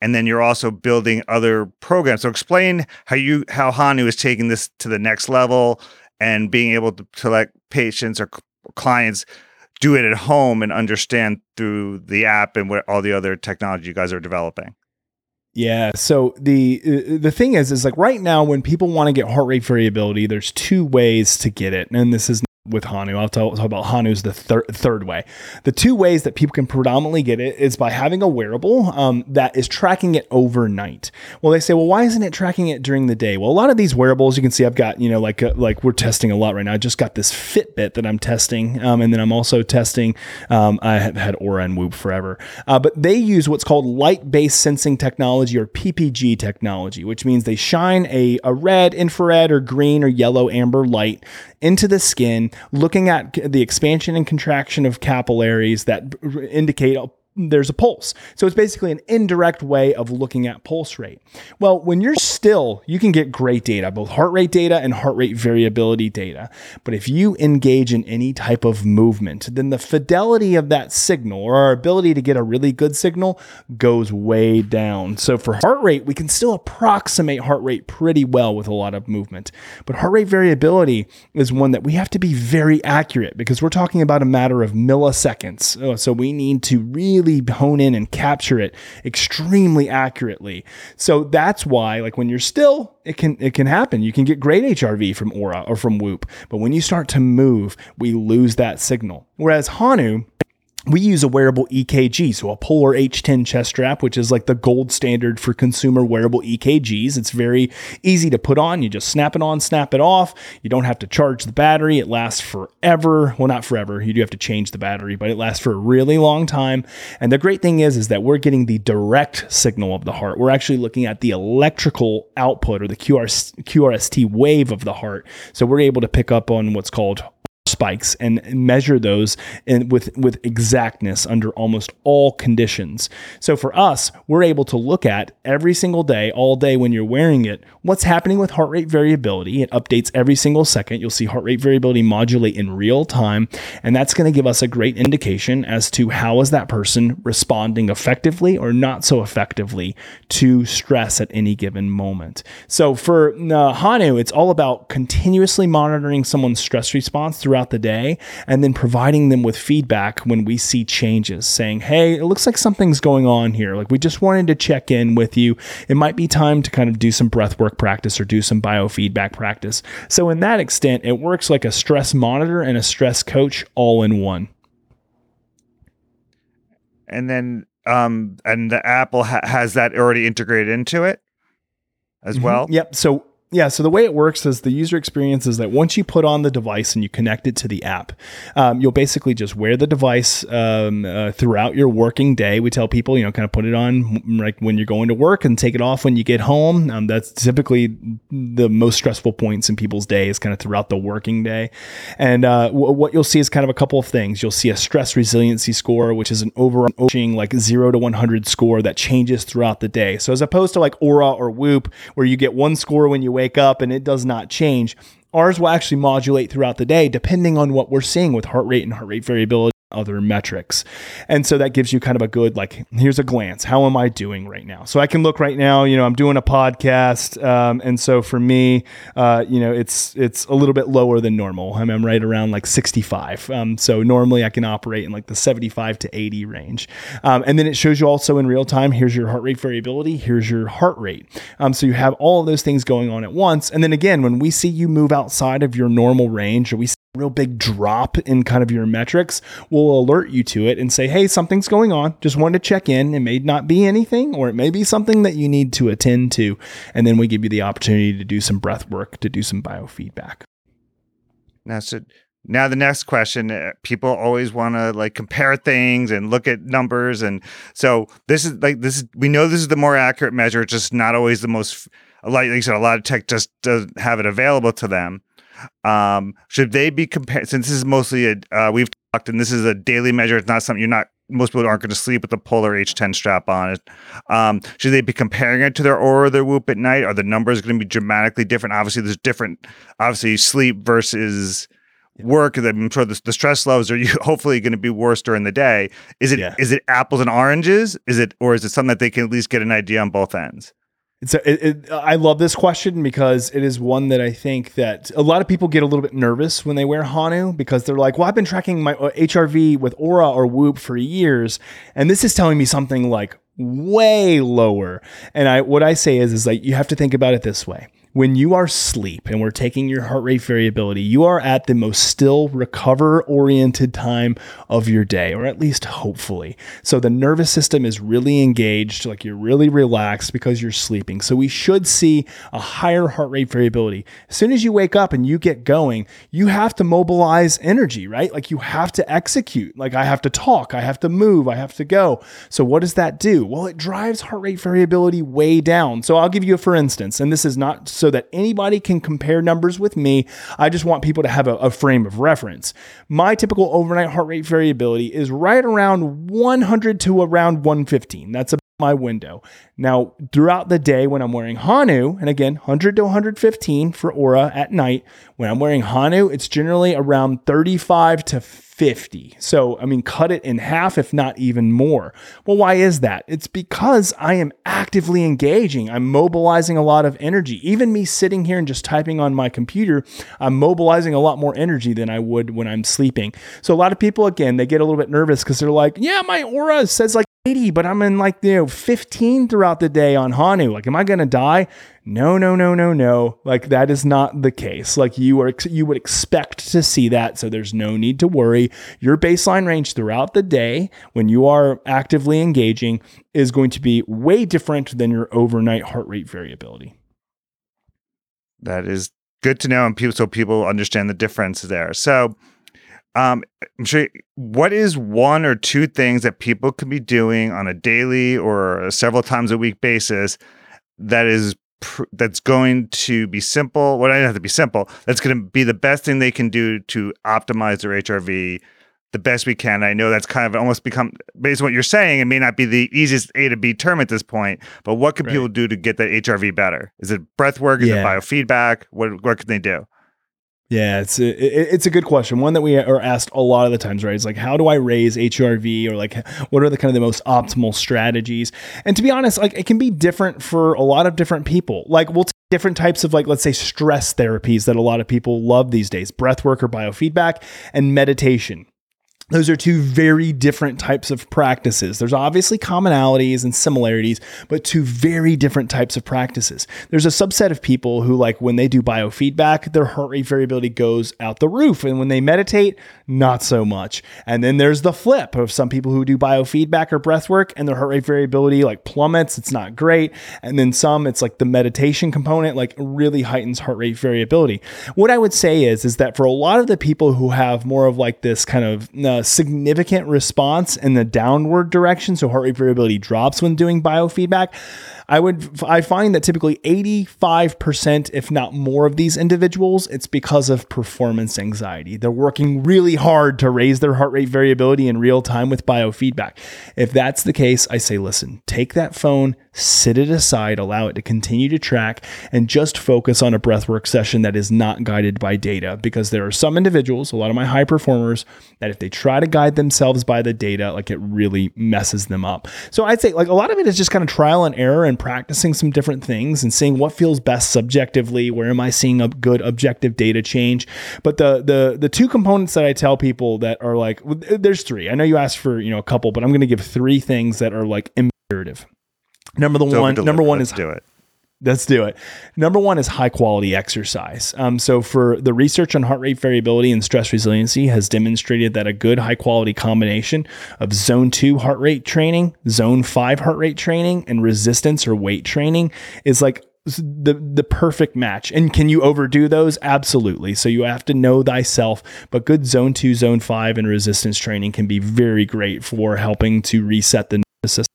And then you're also building other programs. So explain how you how Hanu is taking this to the next level and being able to, to let patients or clients do it at home and understand through the app and what all the other technology you guys are developing. Yeah. So the uh, the thing is, is like right now when people want to get heart rate variability, there's two ways to get it, and this is with Hanu. I'll talk, about Hanu's the thir- third way. The two ways that people can predominantly get it is by having a wearable um, that is tracking it overnight. Well, they say, well, why isn't it tracking it during the day? Well, a lot of these wearables, you can see, I've got you know like uh, like we're testing a lot right now. I just got this Fitbit that I'm testing, um, and then I'm also testing. Um, I have had Oura and Whoop forever, uh, but they use what's called light-based sensing technology or PPG technology, which means they shine a, a red, infrared, or green or yellow amber light into the skin, looking at the expansion and contraction of capillaries that indicate there's a pulse. So it's basically an indirect way of looking at pulse rate. Well, when you're still, you can get great data, both heart rate data and heart rate variability data. But if you engage in any type of movement, then the fidelity of that signal or our ability to get a really good signal goes way down. So for heart rate, we can still approximate heart rate pretty well with a lot of movement. But heart rate variability is one that we have to be very accurate because we're talking about a matter of milliseconds. Oh, so we need to really really hone in and capture it extremely accurately. So that's why, like when you're still, it can it can happen. You can get great HRV from Oura or from Whoop, but when you start to move, we lose that signal. Whereas Hanu we use a wearable EKG, so a Polar H10 chest strap, which is like the gold standard for consumer wearable EKGs. It's very easy to put on. You just snap it on, snap it off. You don't have to charge the battery. It lasts forever. Well, not forever. You do have to change the battery, but it lasts for a really long time. And the great thing is, is that we're getting the direct signal of the heart. We're actually looking at the electrical output or the QR, QRST wave of the heart. So we're able to pick up on what's called spikes and measure those in, with with exactness under almost all conditions. So for us, we're able to look at every single day, all day when you're wearing it, what's happening with heart rate variability. It updates every single second. You'll see heart rate variability modulate in real time, and that's going to give us a great indication as to how is that person responding effectively or not so effectively to stress at any given moment. So for uh, Hanu, it's all about continuously monitoring someone's stress response throughout the day and then providing them with feedback when we see changes, saying, Hey, it looks like something's going on here. Like we just wanted to check in with you. It might be time to kind of do some breath work practice or do some biofeedback practice. So, in that extent, it works like a stress monitor and a stress coach all in one. And then, um, and the Apple ha- has that already integrated into it as mm-hmm. well. Yep. So yeah, so the way it works is the user experience is that once you put on the device and you connect it to the app, um, you'll basically just wear the device um, uh, throughout your working day. We tell people, you know, kind of put it on like when you're going to work and take it off when you get home. Um, that's typically the most stressful points in people's days, kind of throughout the working day. And uh, w- what you'll see is kind of a couple of things. You'll see a stress resiliency score, which is an overarching like zero to 100 score that changes throughout the day. So as opposed to like Oura or Whoop, where you get one score when you wake wake up and it does not change. Ours will actually modulate throughout the day depending on what we're seeing with heart rate and heart rate variability other metrics. And so that gives you kind of a good, like, here's a glance. How am I doing right now? So I can look right now, you know, I'm doing a podcast. Um, and so for me, uh, you know, it's, it's a little bit lower than normal. I I'm right around like 65. Um, so normally I can operate in like the 75 to 80 range. Um, and then it shows you also in real time, here's your heart rate variability. Here's your heart rate. Um, so you have all of those things going on at once. And then again, when we see you move outside of your normal range or we real big drop in kind of your metrics, we'll alert you to it and say, hey, something's going on. Just wanted to check in. It may not be anything, or it may be something that you need to attend to. And then we give you the opportunity to do some breath work, to do some biofeedback. Now, so now the next question uh, people always want to like compare things and look at numbers and so this is like this is we know this is the more accurate measure it's just not always the most like you said a lot of tech just doesn't have it available to them um, should they be compared? Since this is mostly a uh, we've talked, and this is a daily measure. It's not something you're not. Most people aren't going to sleep with the Polar H10 strap on it. Um, should they be comparing it to their Oura or their Whoop at night? Are the numbers going to be dramatically different? Obviously, there's different. Obviously, sleep versus work. I'm sure the, the stress levels are (laughs) hopefully going to be worse during the day. Is it yeah. is it apples and oranges? Is it or is it something that they can at least get an idea on both ends? It's a, it, it, I love this question because it is one that I think that a lot of people get a little bit nervous when they wear Hanu because they're like, well, I've been tracking my HRV uh, with Oura or Whoop for years, and this is telling me something like way lower. And I what I say is is like you have to think about it this way when you are asleep and we're taking your heart rate variability, you are at the most still recover oriented time of your day, or at least hopefully. So the nervous system is really engaged, like you're really relaxed because you're sleeping. So we should see a higher heart rate variability. As soon as you wake up and you get going, you have to mobilize energy, right? Like you have to execute. Like I have to talk, I have to move, I have to go. So what does that do? Well, it drives heart rate variability way down. So I'll give you a for instance, and this is not so that anybody can compare numbers with me. I just want people to have a, a frame of reference. My typical overnight heart rate variability is right around 100 to around 115. That's my window. Now, throughout the day when I'm wearing Hanu, and again, 100 to 115 for Oura at night, when I'm wearing Hanu, it's generally around 35 to 50. So, I mean, cut it in half, if not even more. Well, why is that? It's because I am actively engaging. I'm mobilizing a lot of energy. Even me sitting here and just typing on my computer, I'm mobilizing a lot more energy than I would when I'm sleeping. So, a lot of people, again, they get a little bit nervous because they're like, yeah, my Oura says like 80, but I'm in like, you know, 15 throughout the day on Hanu. Like, am I going to die? No, no, no, no, no. Like that is not the case. Like you are, you would expect to see that. So there's no need to worry. Your baseline range throughout the day when you are actively engaging is going to be way different than your overnight heart rate variability. That is good to know. And people, so people understand the difference there. So, um, I'm sure. What is one or two things that people can be doing on a daily or several times a week basis that is pr- that's going to be simple? Well, I don't have to be simple. That's going to be the best thing they can do to optimize their HRV the best we can. I know that's kind of almost become based on what you're saying. It may not be the easiest A to B term at this point, but what can right. people do to get that HRV better? Is it breath work? Is yeah. it biofeedback? What what can they do? Yeah, it's a, it's a good question. One that we are asked a lot of the times, right? It's like, how do I raise HRV, or like, what are the kind of the most optimal strategies? And to be honest, like, it can be different for a lot of different people. Like, we'll take different types of like, let's say, stress therapies that a lot of people love these days: breath work or biofeedback, and meditation those are two very different types of practices. There's obviously commonalities and similarities, but two very different types of practices. There's a subset of people who, like, when they do biofeedback, their heart rate variability goes out the roof. And when they meditate, not so much. And then there's the flip of some people who do biofeedback or breath work and their heart rate variability, like, plummets. It's not great. And then some, it's like the meditation component, like, really heightens heart rate variability. What I would say is, is that for a lot of the people who have more of like this kind of, uh, significant response in the downward direction. So heart rate variability drops when doing biofeedback. I would I find that typically 85% if not more of these individuals it's because of performance anxiety. They're working really hard to raise their heart rate variability in real time with biofeedback. If that's the case, I say listen, take that phone, sit it aside, allow it to continue to track and just focus on a breathwork session that is not guided by data because there are some individuals, a lot of my high performers that if they try to guide themselves by the data, like it really messes them up. So I'd say like a lot of it is just kind of trial and error and practicing some different things and seeing what feels best subjectively. Where am I seeing a good objective data change? But the the the two components that I tell people that are like there's three. I know you asked for you know a couple, but I'm going to give three things that are like imperative. Number the one, number one Let's is do it. Let's do it. Number one is high quality exercise. Um, so, for the research on heart rate variability and stress resiliency has demonstrated that a good high quality combination of zone two heart rate training, zone five heart rate training, and resistance or weight training is like the the perfect match. And can you overdo those? Absolutely. So you have to know thyself, but good zone 2, zone 5 and resistance training can be very great for helping to reset the system.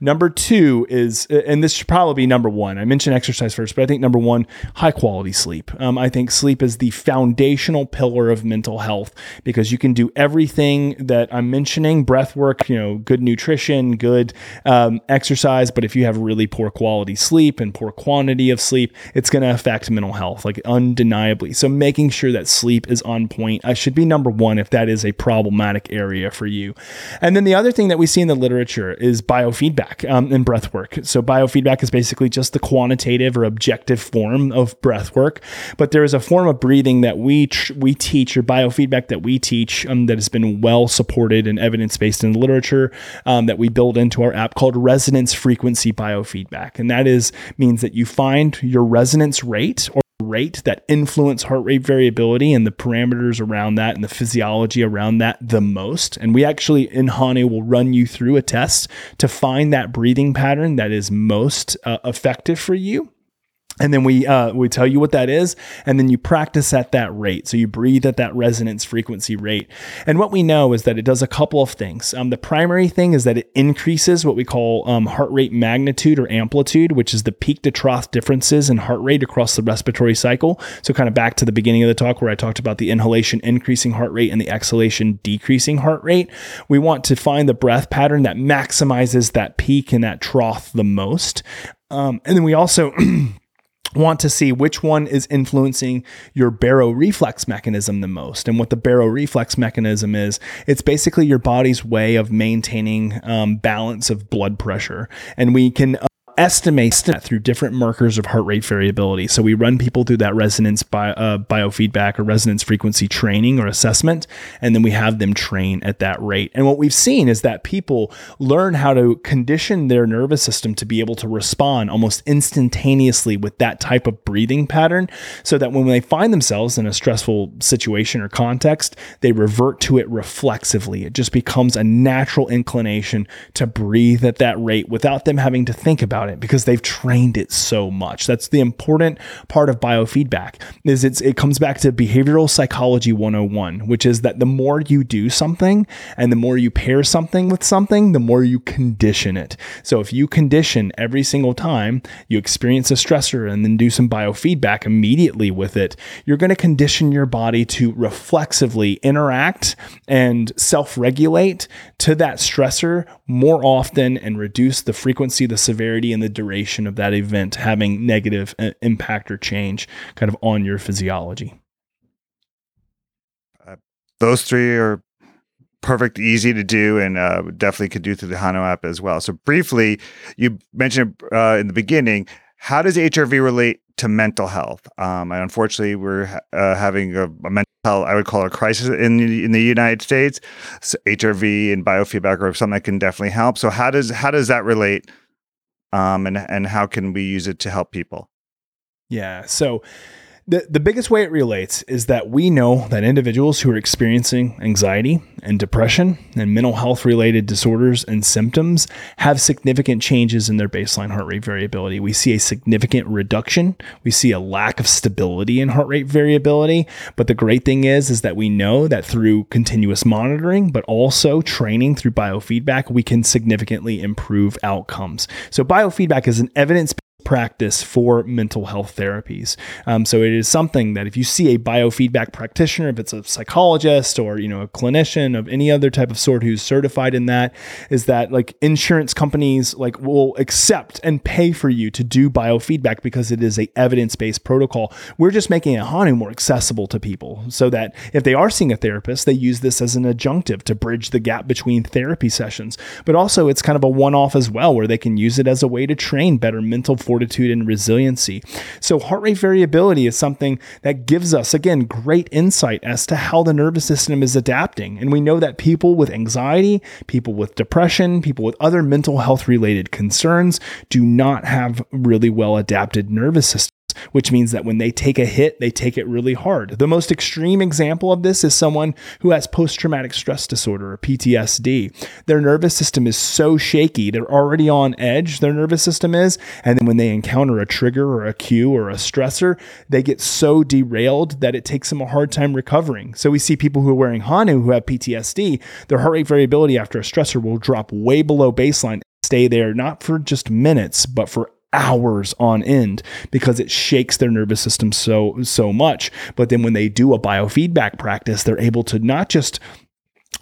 Number two is, and this should probably be number one. I mentioned exercise first, but I think number one, high quality sleep. Um, I think sleep is the foundational pillar of mental health because you can do everything that I'm mentioning breath work, you know, good nutrition, good um, exercise. But if you have really poor quality sleep and poor quantity of sleep, it's going to affect mental health, like undeniably. So making sure that sleep is on point I should be number one if that is a problematic area for you. And then the other thing that we see in the literature is biofeedback um, and breath work. So, biofeedback is basically just the quantitative or objective form of breath work. But there is a form of breathing that we tr- we teach, or biofeedback that we teach, um, that has been well supported and evidence based in the literature um, that we build into our app called resonance frequency biofeedback, and that is means that you find your resonance rate or rate that influence heart rate variability and the parameters around that and the physiology around that the most. And we actually in Hanu will run you through a test to find that breathing pattern that is most uh, effective for you and then we uh, we tell you what that is, and then you practice at that rate. So you breathe at that resonance frequency rate. And what we know is that it does a couple of things. Um, the primary thing is that it increases what we call um, heart rate magnitude or amplitude, which is the peak to trough differences in heart rate across the respiratory cycle. So kind of back to the beginning of the talk where I talked about the inhalation increasing heart rate and the exhalation decreasing heart rate. We want to find the breath pattern that maximizes that peak and that trough the most. Um, and then we also (clears throat) want to see which one is influencing your baroreflex mechanism the most. And what the baroreflex mechanism is, it's basically your body's way of maintaining um, balance of blood pressure. And we can estimates through different markers of heart rate variability. So we run people through that resonance uh, biofeedback or resonance frequency training or assessment, and then we have them train at that rate. And what we've seen is that people learn how to condition their nervous system to be able to respond almost instantaneously with that type of breathing pattern, so that when they find themselves in a stressful situation or context, they revert to it reflexively. It just becomes a natural inclination to breathe at that rate without them having to think about about because they've trained it so much. That's the important part of biofeedback is it's it comes back to behavioral psychology 101, which is that the more you do something and the more you pair something with something, the more you condition it. So if you condition every single time you experience a stressor and then do some biofeedback immediately with it, you're going to condition your body to reflexively interact and self-regulate to that stressor more often and reduce the frequency, the severity and the duration of that event having negative uh, impact or change kind of on your physiology. Uh, those three are perfect, easy to do, and uh, definitely could do through the Hanu app as well. So, briefly, you mentioned uh, in the beginning, how does HRV relate to mental health? Um, and unfortunately, we're uh, having a, a, mental health, I would call it a crisis in the, in the United States. So HRV and biofeedback are something that can definitely help. So, how does how does that relate um, and and how can we use it to help people? Yeah. So the, the biggest way it relates is that we know that individuals who are experiencing anxiety and depression and mental health related disorders and symptoms have significant changes in their baseline heart rate variability. We see a significant reduction. We see a lack of stability in heart rate variability. But the great thing is, is that we know that through continuous monitoring, but also training through biofeedback, we can significantly improve outcomes. So biofeedback is an evidence practice for mental health therapies. Um, so it is something that if you see a biofeedback practitioner, if it's a psychologist or you know a clinician of any other type of sort who's certified in that, is that like insurance companies like will accept and pay for you to do biofeedback because it is a evidence based protocol. We're just making a Hanu more accessible to people so that if they are seeing a therapist, they use this as an adjunctive to bridge the gap between therapy sessions. But also it's kind of a one off as well where they can use it as a way to train better mental fortitude and resiliency. So, heart rate variability is something that gives us, again, great insight as to how the nervous system is adapting. And we know that people with anxiety, people with depression, people with other mental health related concerns do not have really well adapted nervous systems which means that when they take a hit, they take it really hard. The most extreme example of this is someone who has post traumatic stress disorder or PTSD. Their nervous system is so shaky, they're already on edge, their nervous system is. And then when they encounter a trigger or a cue or a stressor, they get so derailed that it takes them a hard time recovering. So we see people who are wearing Hanu who have PTSD, their heart rate variability after a stressor will drop way below baseline stay there not for just minutes, but for hours on end because it shakes their nervous system so so much but then when they do a biofeedback practice they're able to not just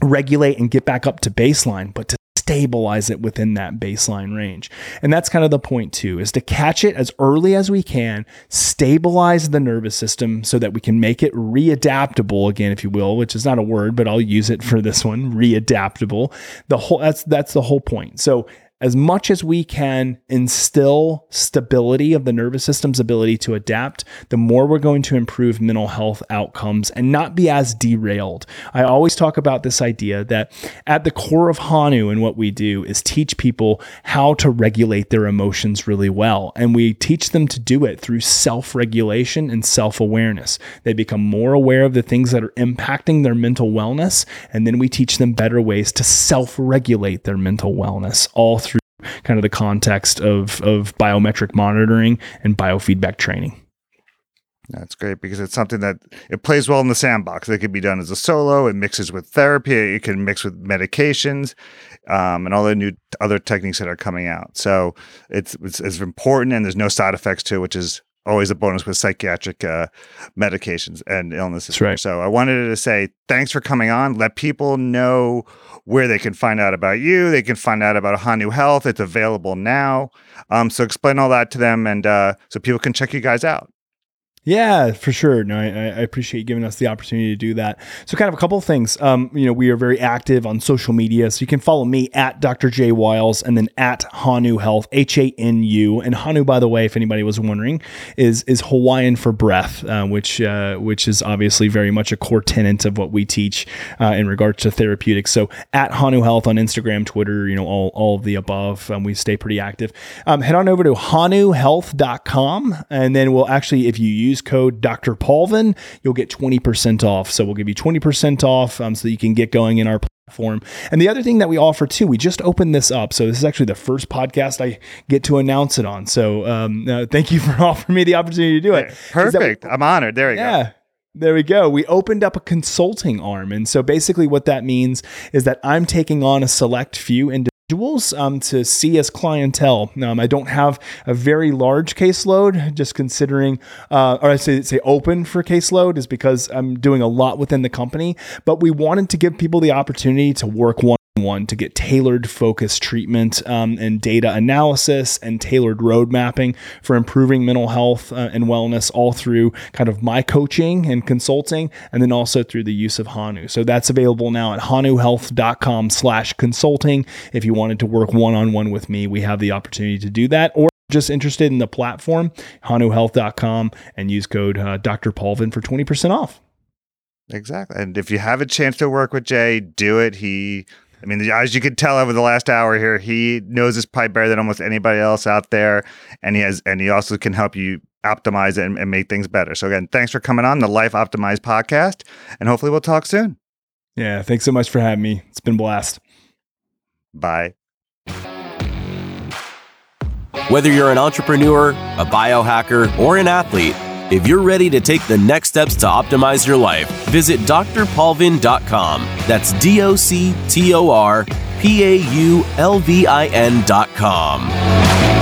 regulate and get back up to baseline but to stabilize it within that baseline range. And that's kind of the point too, is to catch it as early as we can, stabilize the nervous system so that we can make it readaptable again, if you will, which is not a word, but I'll use it for this one, readaptable. The whole that's that's the whole point. So as much as we can instill stability of the nervous system's ability to adapt, the more we're going to improve mental health outcomes and not be as derailed. I always talk about this idea that at the core of Hanu and what we do is teach people how to regulate their emotions really well. And we teach them to do it through self regulation and self awareness. They become more aware of the things that are impacting their mental wellness. And then we teach them better ways to self regulate their mental wellness all through kind of the context of, of biometric monitoring and biofeedback training. That's great because it's something that it plays well in the sandbox. It can be done as a solo. It mixes with therapy. It can mix with medications, um, and all the new other techniques that are coming out. So it's, it's, it's important, and there's no side effects to it, which is always a bonus with psychiatric uh, medications and illnesses. That's right. So I wanted to say thanks for coming on. Let people know where they can find out about you. They can find out about Hanu Health. It's available now. Um, so explain all that to them, and uh, so people can check you guys out. Yeah, for sure. No, I, I, appreciate you giving us the opportunity to do that. So, kind of a couple of things. Um, you know, we are very active on social media, so you can follow me at Dr. Jay Wiles and then at Hanu Health, H A N U. And Hanu, by the way, if anybody was wondering, is is Hawaiian for breath, uh, which uh, which is obviously very much a core tenet of what we teach uh, in regards to therapeutics. So, at Hanu Health on Instagram, Twitter, you know, all all of the above. Um, we stay pretty active. Um, head on over to hanuhealth.com, and then we'll actually, if you use use code Dr. Paulvin, you'll get 20% off. So we'll give you 20% off um, so that you can get going in our platform. And the other thing that we offer too, we just opened this up. So this is actually the first podcast I get to announce it on. So um, uh, thank you for (laughs) offering me the opportunity to do it. Perfect. I'm honored. There we yeah. go. There we go. We opened up a consulting arm. And so basically, what that means is that I'm taking on a select few individuals individuals um, to see as clientele. Um, I don't have a very large caseload, just considering, uh, or I say, say open for caseload is because I'm doing a lot within the company. But we wanted to give people the opportunity to work one one to get tailored focused treatment um, and data analysis and tailored road mapping for improving mental health uh, and wellness all through kind of my coaching and consulting and then also through the use of hanu so that's available now at hanuhealth.com slash consulting if you wanted to work one-on-one with me we have the opportunity to do that or just interested in the platform hanuhealth.com and use code uh, dr paulvin for 20% off Exactly. And if you have a chance to work with Jay, do it. He I mean, as you could tell over the last hour here, he knows his pipe better than almost anybody else out there, and he has, and he also can help you optimize it and, and make things better. So again, thanks for coming on the Life Optimized podcast, and hopefully we'll talk soon. Yeah, thanks so much for having me. It's been a blast. Bye. Whether you're an entrepreneur, a biohacker, or an athlete. If you're ready to take the next steps to optimize your life, visit drpaulvin.com. That's D O C T O R P A U L V I N.com.